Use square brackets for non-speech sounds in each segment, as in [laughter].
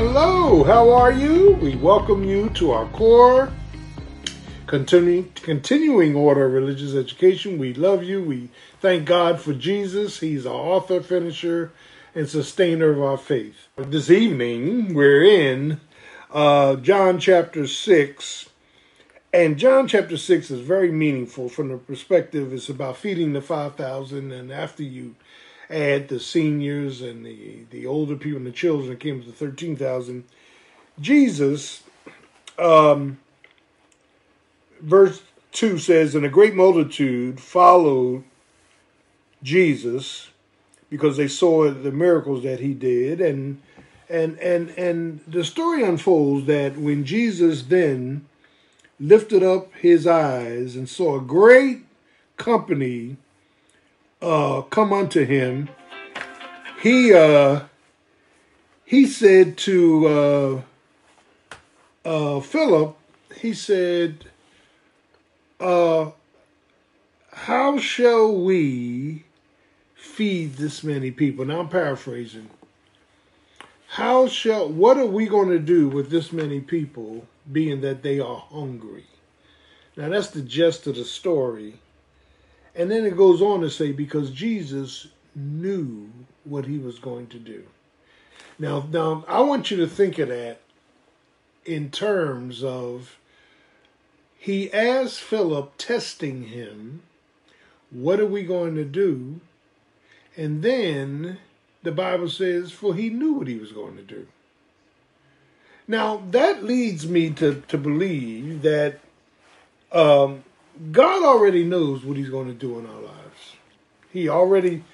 Hello, how are you? We welcome you to our core continuing continuing order of religious education. We love you. We thank God for Jesus. He's our author, finisher, and sustainer of our faith. This evening we're in uh, John chapter six, and John chapter six is very meaningful from the perspective. It's about feeding the five thousand, and after you add the seniors and the, the older people and the children, it came to 13,000. Jesus, um, verse 2 says, And a great multitude followed Jesus because they saw the miracles that he did. And, and, and, and the story unfolds that when Jesus then lifted up his eyes and saw a great company uh, come unto him, he uh, he said to uh, uh, Philip, he said, uh, "How shall we feed this many people?" Now I'm paraphrasing. How shall what are we going to do with this many people, being that they are hungry? Now that's the gist of the story and then it goes on to say, because Jesus knew what he was going to do. Now, now I want you to think of that in terms of he asked Philip, testing him, What are we going to do? And then the Bible says, For he knew what he was going to do. Now, that leads me to, to believe that um, God already knows what He's going to do in our lives. He already,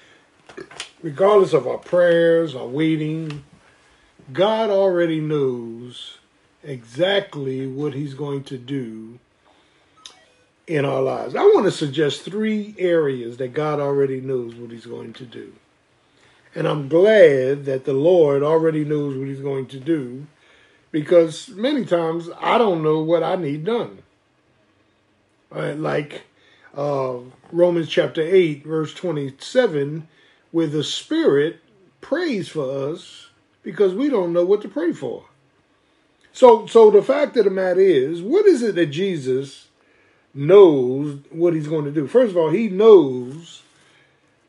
regardless of our prayers, our waiting, God already knows exactly what He's going to do in our lives. I want to suggest three areas that God already knows what He's going to do. And I'm glad that the Lord already knows what He's going to do because many times I don't know what I need done. Uh, like uh, Romans chapter 8, verse 27, where the Spirit prays for us because we don't know what to pray for. So, so the fact of the matter is, what is it that Jesus knows what he's going to do? First of all, he knows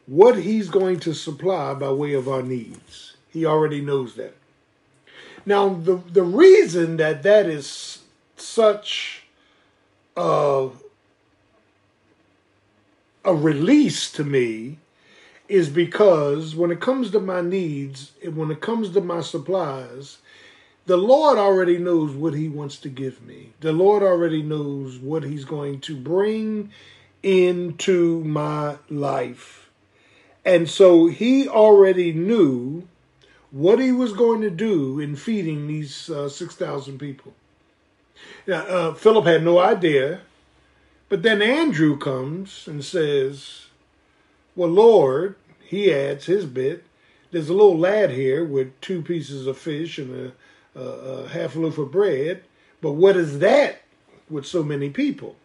what he's going to supply by way of our needs. He already knows that. Now, the, the reason that that is such a a release to me is because when it comes to my needs, and when it comes to my supplies, the Lord already knows what He wants to give me. The Lord already knows what He's going to bring into my life. And so He already knew what He was going to do in feeding these uh, 6,000 people. Now, uh, Philip had no idea but then Andrew comes and says, Well, Lord, he adds his bit. There's a little lad here with two pieces of fish and a, a, a half loaf of bread. But what is that with so many people?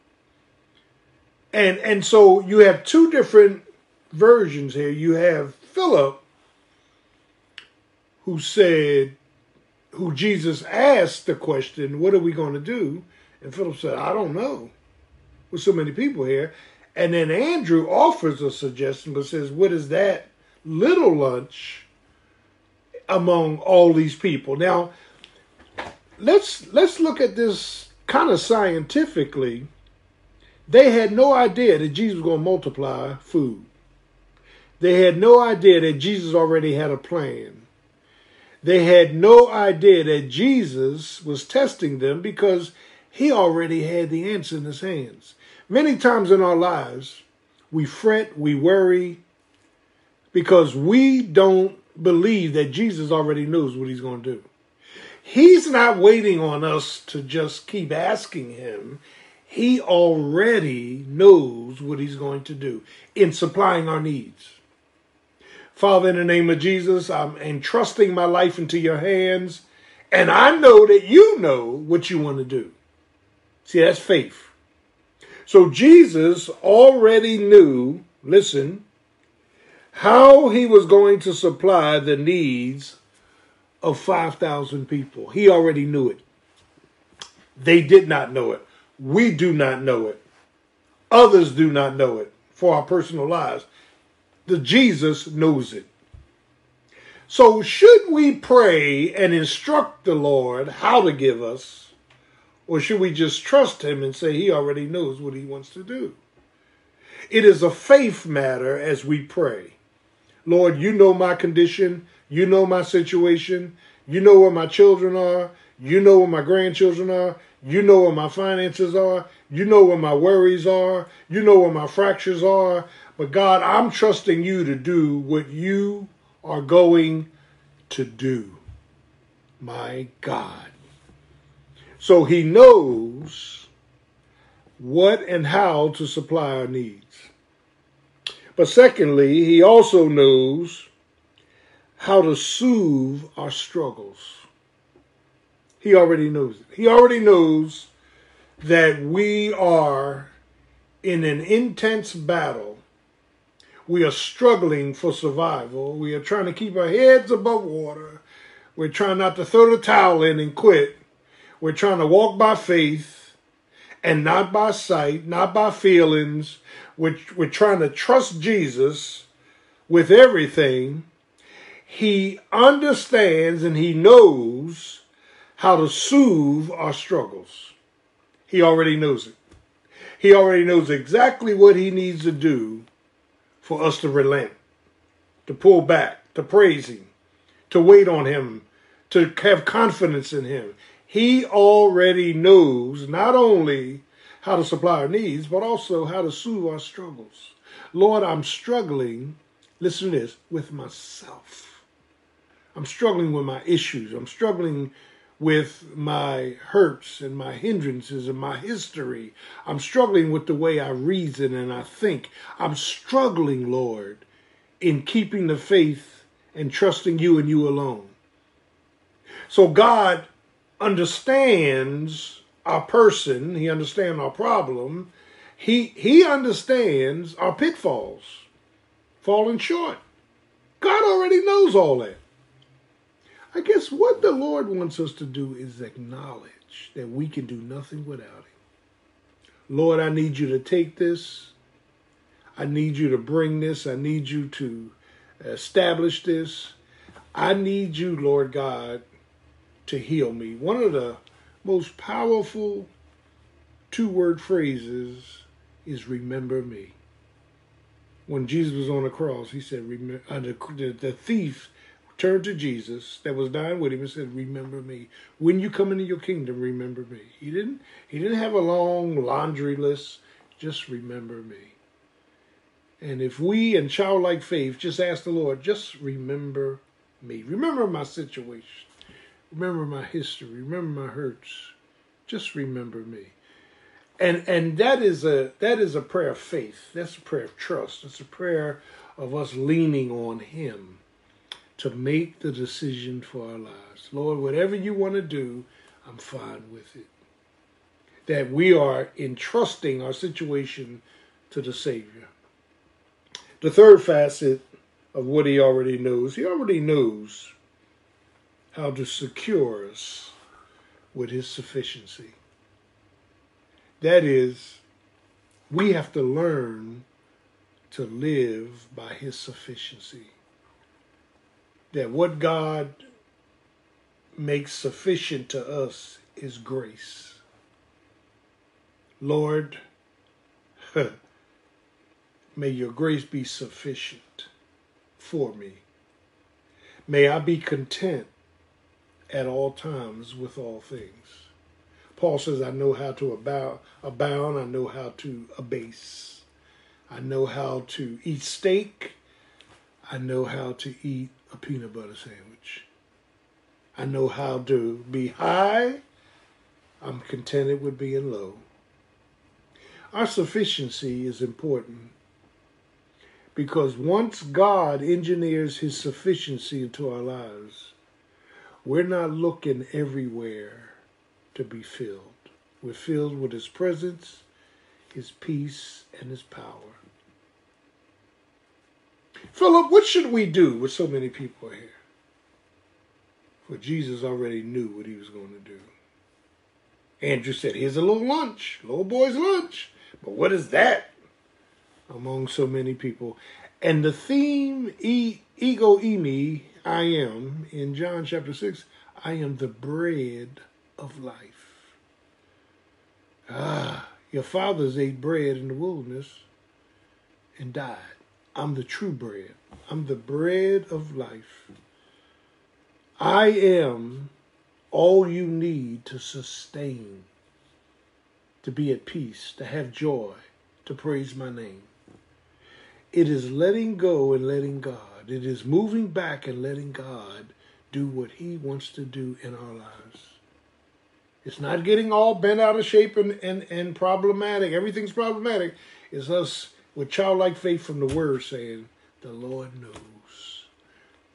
And and so you have two different versions here. You have Philip, who said, who Jesus asked the question, What are we going to do? And Philip said, I don't know with so many people here. And then Andrew offers a suggestion, but says, What is that little lunch among all these people? Now, let's let's look at this kind of scientifically. They had no idea that Jesus was going to multiply food. They had no idea that Jesus already had a plan. They had no idea that Jesus was testing them because he already had the answer in his hands. Many times in our lives, we fret, we worry, because we don't believe that Jesus already knows what he's going to do. He's not waiting on us to just keep asking him. He already knows what he's going to do in supplying our needs. Father, in the name of Jesus, I'm entrusting my life into your hands, and I know that you know what you want to do. See, that's faith. So Jesus already knew, listen, how he was going to supply the needs of 5,000 people. He already knew it. They did not know it. We do not know it. Others do not know it for our personal lives. The Jesus knows it. So should we pray and instruct the Lord how to give us, or should we just trust him and say he already knows what he wants to do? It is a faith matter as we pray. Lord, you know my condition. You know my situation. You know where my children are. You know where my grandchildren are. You know where my finances are. You know where my worries are. You know where my fractures are. But God, I'm trusting you to do what you are going to do. My God. So he knows what and how to supply our needs. But secondly, he also knows how to soothe our struggles. He already knows it. He already knows that we are in an intense battle. We are struggling for survival. We are trying to keep our heads above water. We're trying not to throw the towel in and quit. We're trying to walk by faith and not by sight, not by feelings. We're, we're trying to trust Jesus with everything. He understands and he knows how to soothe our struggles. He already knows it. He already knows exactly what he needs to do for us to relent, to pull back, to praise him, to wait on him, to have confidence in him. He already knows not only how to supply our needs, but also how to soothe our struggles. Lord, I'm struggling, listen to this, with myself. I'm struggling with my issues. I'm struggling with my hurts and my hindrances and my history. I'm struggling with the way I reason and I think. I'm struggling, Lord, in keeping the faith and trusting you and you alone. So God understands our person, he understands our problem, he he understands our pitfalls, falling short. God already knows all that. I guess what the Lord wants us to do is acknowledge that we can do nothing without Him. Lord, I need you to take this. I need you to bring this. I need you to establish this. I need you, Lord God, to heal me. One of the most powerful two word phrases is remember me. When Jesus was on the cross, he said, remember, uh, the, the thief turned to Jesus that was dying with him and said, "Remember me when you come into your kingdom. Remember me." He didn't. He didn't have a long laundry list. Just remember me. And if we in childlike faith just ask the Lord, just remember me. Remember my situation. Remember my history. Remember my hurts. Just remember me. And and that is a that is a prayer of faith. That's a prayer of trust. It's a prayer of us leaning on Him to make the decision for our lives. Lord, whatever you want to do, I'm fine with it. That we are entrusting our situation to the Savior. The third facet of what he already knows, he already knows how to secure us with his sufficiency. That is, we have to learn to live by his sufficiency that what God makes sufficient to us is grace. Lord, [laughs] may your grace be sufficient for me. May I be content at all times with all things. Paul says, I know how to abound, I know how to abase. I know how to eat steak. I know how to eat a peanut butter sandwich. I know how to be high. I'm contented with being low. Our sufficiency is important because once God engineers his sufficiency into our lives, we're not looking everywhere to be filled. We're filled with his presence, his peace, and his power. Philip, what should we do with so many people here? For Jesus already knew what he was going to do. Andrew said, Here's a little lunch, little boy's lunch. But what is that among so many people? And the theme, e, ego eimi, I am, in John chapter 6, I am the bread of life. Ah, your fathers ate bread in the wilderness and died. I'm the true bread. I'm the bread of life. I am all you need to sustain, to be at peace, to have joy, to praise my name. It is letting go and letting God. It is moving back and letting God do what He wants to do in our lives. It's not getting all bent out of shape and, and, and problematic. Everything's problematic. It's us with childlike faith from the Word saying, The Lord knows,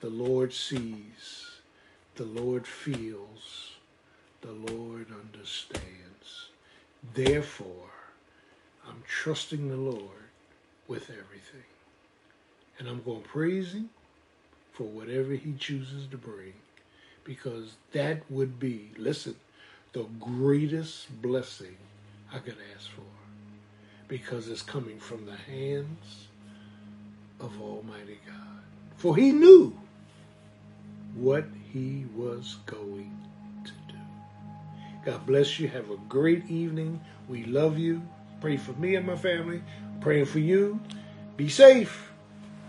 the Lord sees, the Lord feels, the Lord understands. Therefore, I'm trusting the Lord with everything. And I'm going to praise Him for whatever He chooses to bring because that would be, listen, the greatest blessing I could ask for because it's coming from the hands of Almighty God. For He knew what he was going to do. God bless you. Have a great evening. We love you. Pray for me and my family. Praying for you. Be safe.